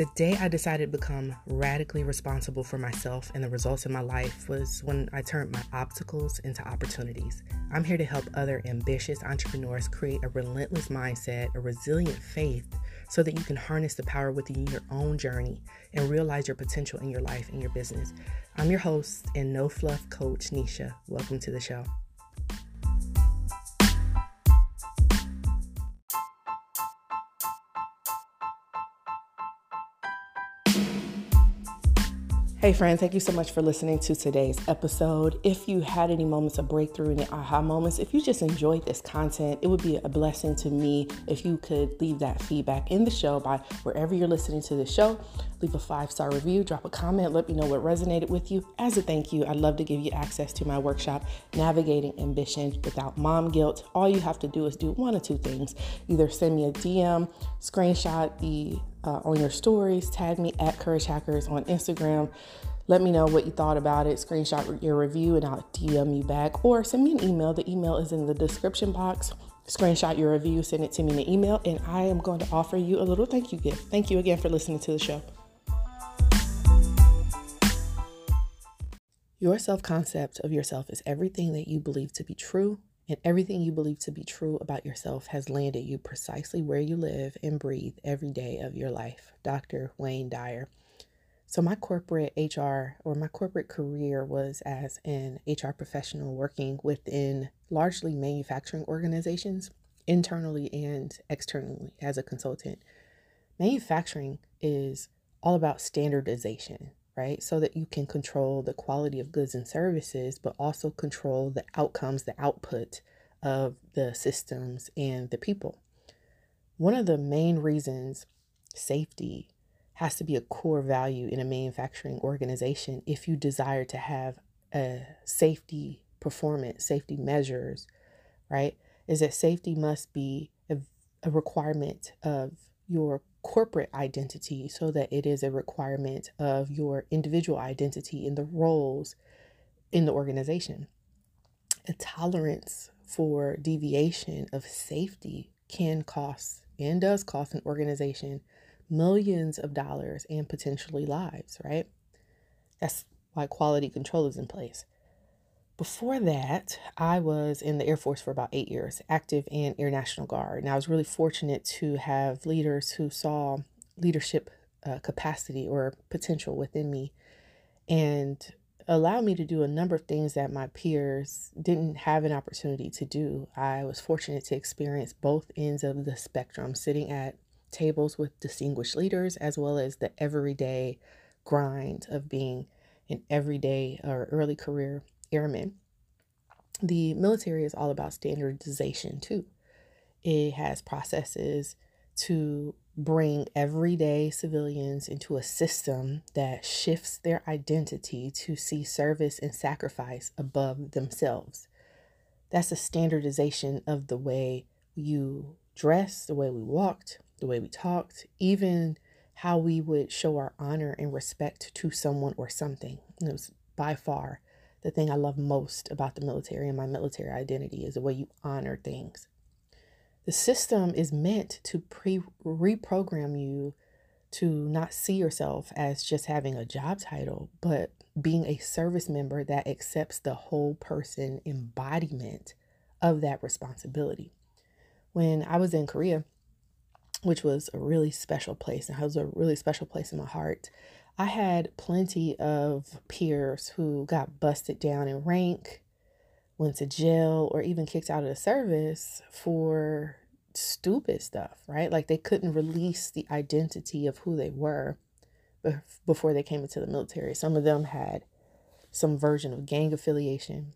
The day I decided to become radically responsible for myself and the results in my life was when I turned my obstacles into opportunities. I'm here to help other ambitious entrepreneurs create a relentless mindset, a resilient faith, so that you can harness the power within your own journey and realize your potential in your life and your business. I'm your host and no fluff coach, Nesha. Welcome to the show. Hey, friends, thank you so much for listening to today's episode. If you had any moments of breakthrough and aha moments, if you just enjoyed this content, it would be a blessing to me if you could leave that feedback in the show by wherever you're listening to the show. Leave a five star review, drop a comment, let me know what resonated with you. As a thank you, I'd love to give you access to my workshop, Navigating Ambition Without Mom Guilt. All you have to do is do one or two things either send me a DM, screenshot the uh, on your stories. Tag me at Courage Hackers on Instagram. Let me know what you thought about it. Screenshot your review and I'll DM you back or send me an email. The email is in the description box. Screenshot your review, send it to me in the email, and I am going to offer you a little thank you gift. Thank you again for listening to the show. Your self concept of yourself is everything that you believe to be true and everything you believe to be true about yourself has landed you precisely where you live and breathe every day of your life. Dr. Wayne Dyer. So, my corporate HR or my corporate career was as an HR professional working within largely manufacturing organizations, internally and externally as a consultant. Manufacturing is all about standardization right? So that you can control the quality of goods and services, but also control the outcomes, the output of the systems and the people. One of the main reasons safety has to be a core value in a manufacturing organization if you desire to have a safety performance, safety measures, right? Is that safety must be a, a requirement of your corporate identity so that it is a requirement of your individual identity in the roles in the organization. A tolerance for deviation of safety can cost and does cost an organization millions of dollars and potentially lives, right? That's why quality control is in place. Before that, I was in the Air Force for about eight years, active in Air National Guard. And I was really fortunate to have leaders who saw leadership uh, capacity or potential within me and allowed me to do a number of things that my peers didn't have an opportunity to do. I was fortunate to experience both ends of the spectrum, sitting at tables with distinguished leaders, as well as the everyday grind of being an everyday or early career airmen. The military is all about standardization too. It has processes to bring everyday civilians into a system that shifts their identity to see service and sacrifice above themselves. That's a standardization of the way you dress, the way we walked, the way we talked, even how we would show our honor and respect to someone or something. It was by far the thing I love most about the military and my military identity is the way you honor things. The system is meant to pre reprogram you to not see yourself as just having a job title, but being a service member that accepts the whole person embodiment of that responsibility. When I was in Korea, which was a really special place, and it was a really special place in my heart, I had plenty of peers who got busted down in rank, went to jail, or even kicked out of the service for stupid stuff, right? Like they couldn't release the identity of who they were before they came into the military. Some of them had some version of gang affiliation.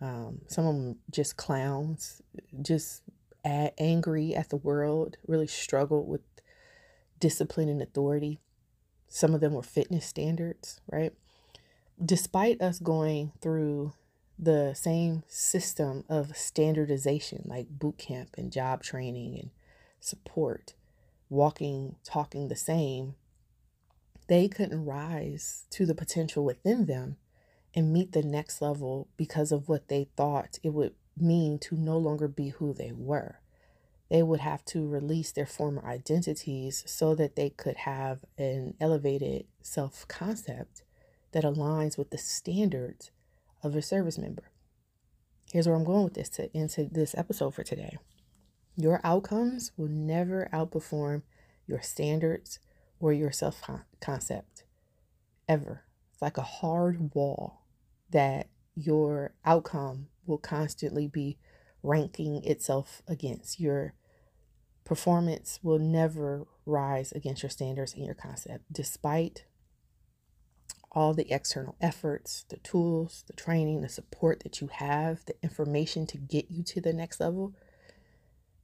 Um, some of them just clowns, just angry at the world, really struggled with discipline and authority. Some of them were fitness standards, right? Despite us going through the same system of standardization, like boot camp and job training and support, walking, talking the same, they couldn't rise to the potential within them and meet the next level because of what they thought it would mean to no longer be who they were. They would have to release their former identities so that they could have an elevated self concept that aligns with the standards of a service member. Here's where I'm going with this to into this episode for today. Your outcomes will never outperform your standards or your self concept ever. It's like a hard wall that your outcome will constantly be ranking itself against. Your performance will never rise against your standards and your concept, despite all the external efforts, the tools, the training, the support that you have, the information to get you to the next level.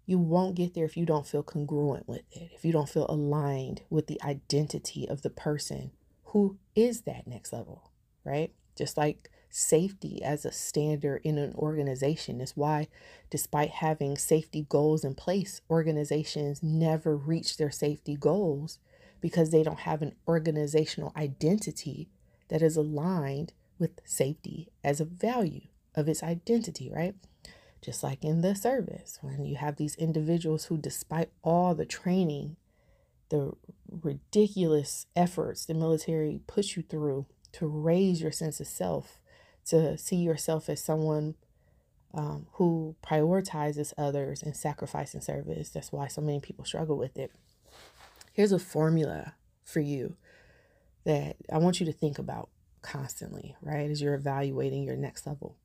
You won't get there if you don't feel congruent with it, if you don't feel aligned with the identity of the person who is that next level, right? Just like safety as a standard in an organization is why, despite having safety goals in place, organizations never reach their safety goals because they don't have an organizational identity that is aligned with safety as a value of its identity, right? Just like in the service, when you have these individuals who, despite all the training, the ridiculous efforts the military puts you through to raise your sense of self, to see yourself as someone um, who prioritizes others and sacrifice and service. That's why so many people struggle with it. Here's a formula for you that I want you to think about constantly, right? As you're evaluating your next level.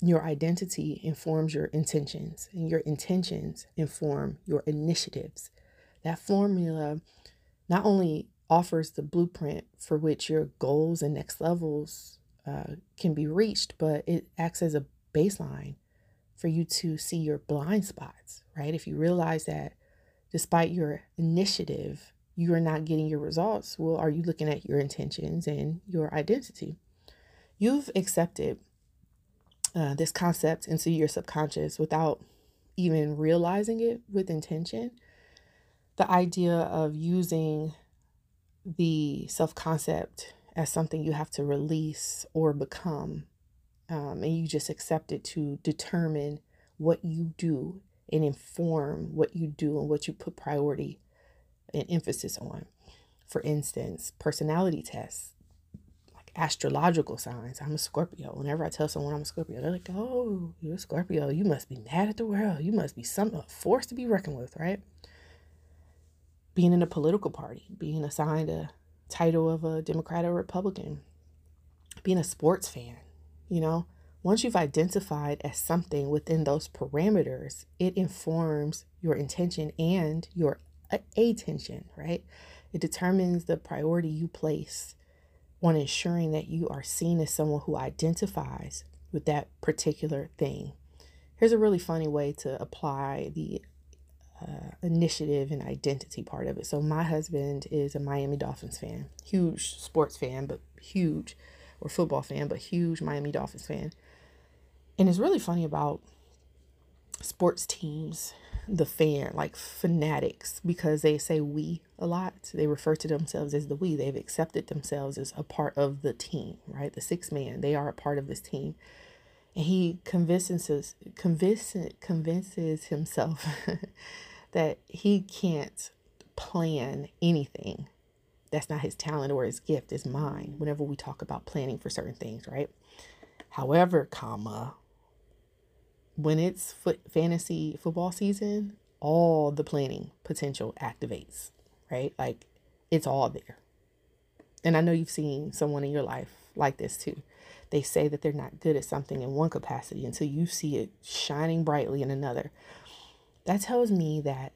Your identity informs your intentions, and your intentions inform your initiatives. That formula not only offers the blueprint for which your goals and next levels uh, can be reached, but it acts as a baseline for you to see your blind spots, right? If you realize that despite your initiative, you are not getting your results, well, are you looking at your intentions and your identity? You've accepted uh, this concept into your subconscious without even realizing it with intention. The idea of using the self concept as something you have to release or become. Um, and you just accept it to determine what you do and inform what you do and what you put priority and emphasis on. For instance, personality tests, like astrological signs. I'm a Scorpio. Whenever I tell someone I'm a Scorpio, they're like, oh, you're a Scorpio. You must be mad at the world. You must be some a force to be reckoned with, right? Being in a political party, being assigned a title of a Democrat or Republican, being a sports fan, you know, once you've identified as something within those parameters, it informs your intention and your attention, right? It determines the priority you place on ensuring that you are seen as someone who identifies with that particular thing. Here's a really funny way to apply the uh, initiative and identity part of it. So my husband is a Miami Dolphins fan, huge sports fan, but huge, or football fan, but huge Miami Dolphins fan. And it's really funny about sports teams, the fan, like fanatics, because they say we a lot. They refer to themselves as the we. They've accepted themselves as a part of the team, right? The six man, they are a part of this team. And he convinces convinces convinces himself that he can't plan anything. That's not his talent or his gift, is mine. Whenever we talk about planning for certain things, right? However, comma, when it's foot fantasy football season, all the planning potential activates, right? Like it's all there. And I know you've seen someone in your life like this too. They say that they're not good at something in one capacity until you see it shining brightly in another. That tells me that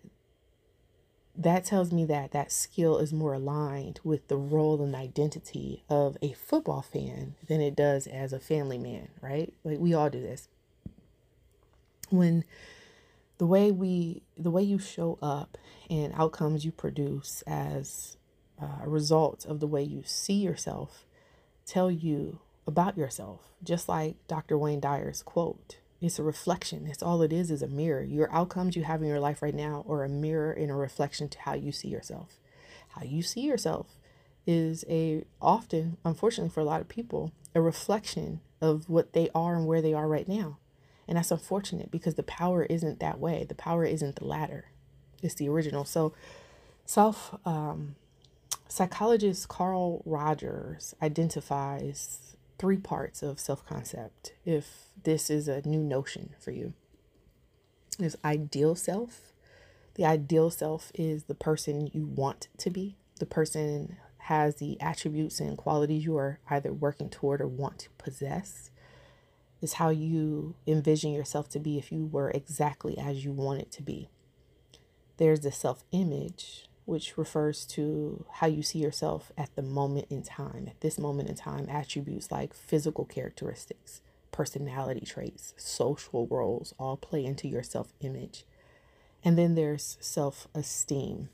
that tells me that that skill is more aligned with the role and identity of a football fan than it does as a family man, right? Like we all do this. When the way we the way you show up and outcomes you produce as uh, a result of the way you see yourself tell you about yourself. Just like dr wayne dyer's quote it's a reflection. It's all it is is a mirror. Your outcomes you have in your life right now are a mirror and a reflection to how you see yourself. How you see yourself is a often unfortunately for a lot of people a reflection of what they are and where they are right now. And that's unfortunate because the power isn't that way. The power isn't the latter, it's the original. So, self um, psychologist Carl Rogers identifies three parts of self concept if this is a new notion for you. There's ideal self. The ideal self is the person you want to be. The person has the attributes and qualities you are either working toward or want to possess. Is how you envision yourself to be if you were exactly as you want it to be. There's the self image, which refers to how you see yourself at the moment in time. At this moment in time, attributes like physical characteristics, personality traits, social roles all play into your self image. And then there's self esteem.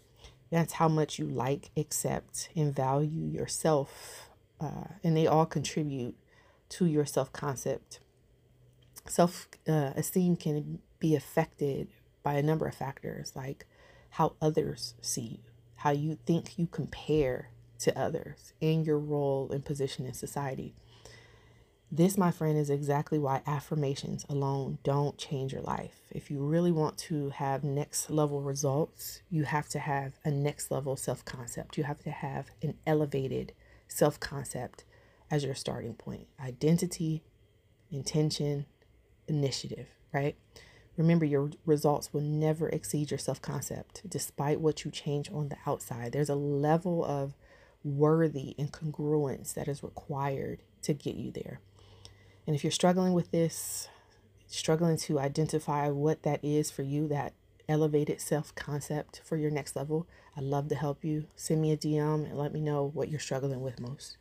That's how much you like, accept, and value yourself. Uh, and they all contribute to your self concept. Self uh, esteem can be affected by a number of factors like how others see you, how you think you compare to others, and your role and position in society. This, my friend, is exactly why affirmations alone don't change your life. If you really want to have next level results, you have to have a next level self concept. You have to have an elevated self concept as your starting point identity, intention, initiative, right? Remember, your results will never exceed your self concept, despite what you change on the outside. There's a level of worthy and congruence that is required to get you there. And if you're struggling with this, struggling to identify what that is for you, that elevated self concept for your next level, I'd love to help you. Send me a DM and let me know what you're struggling with most.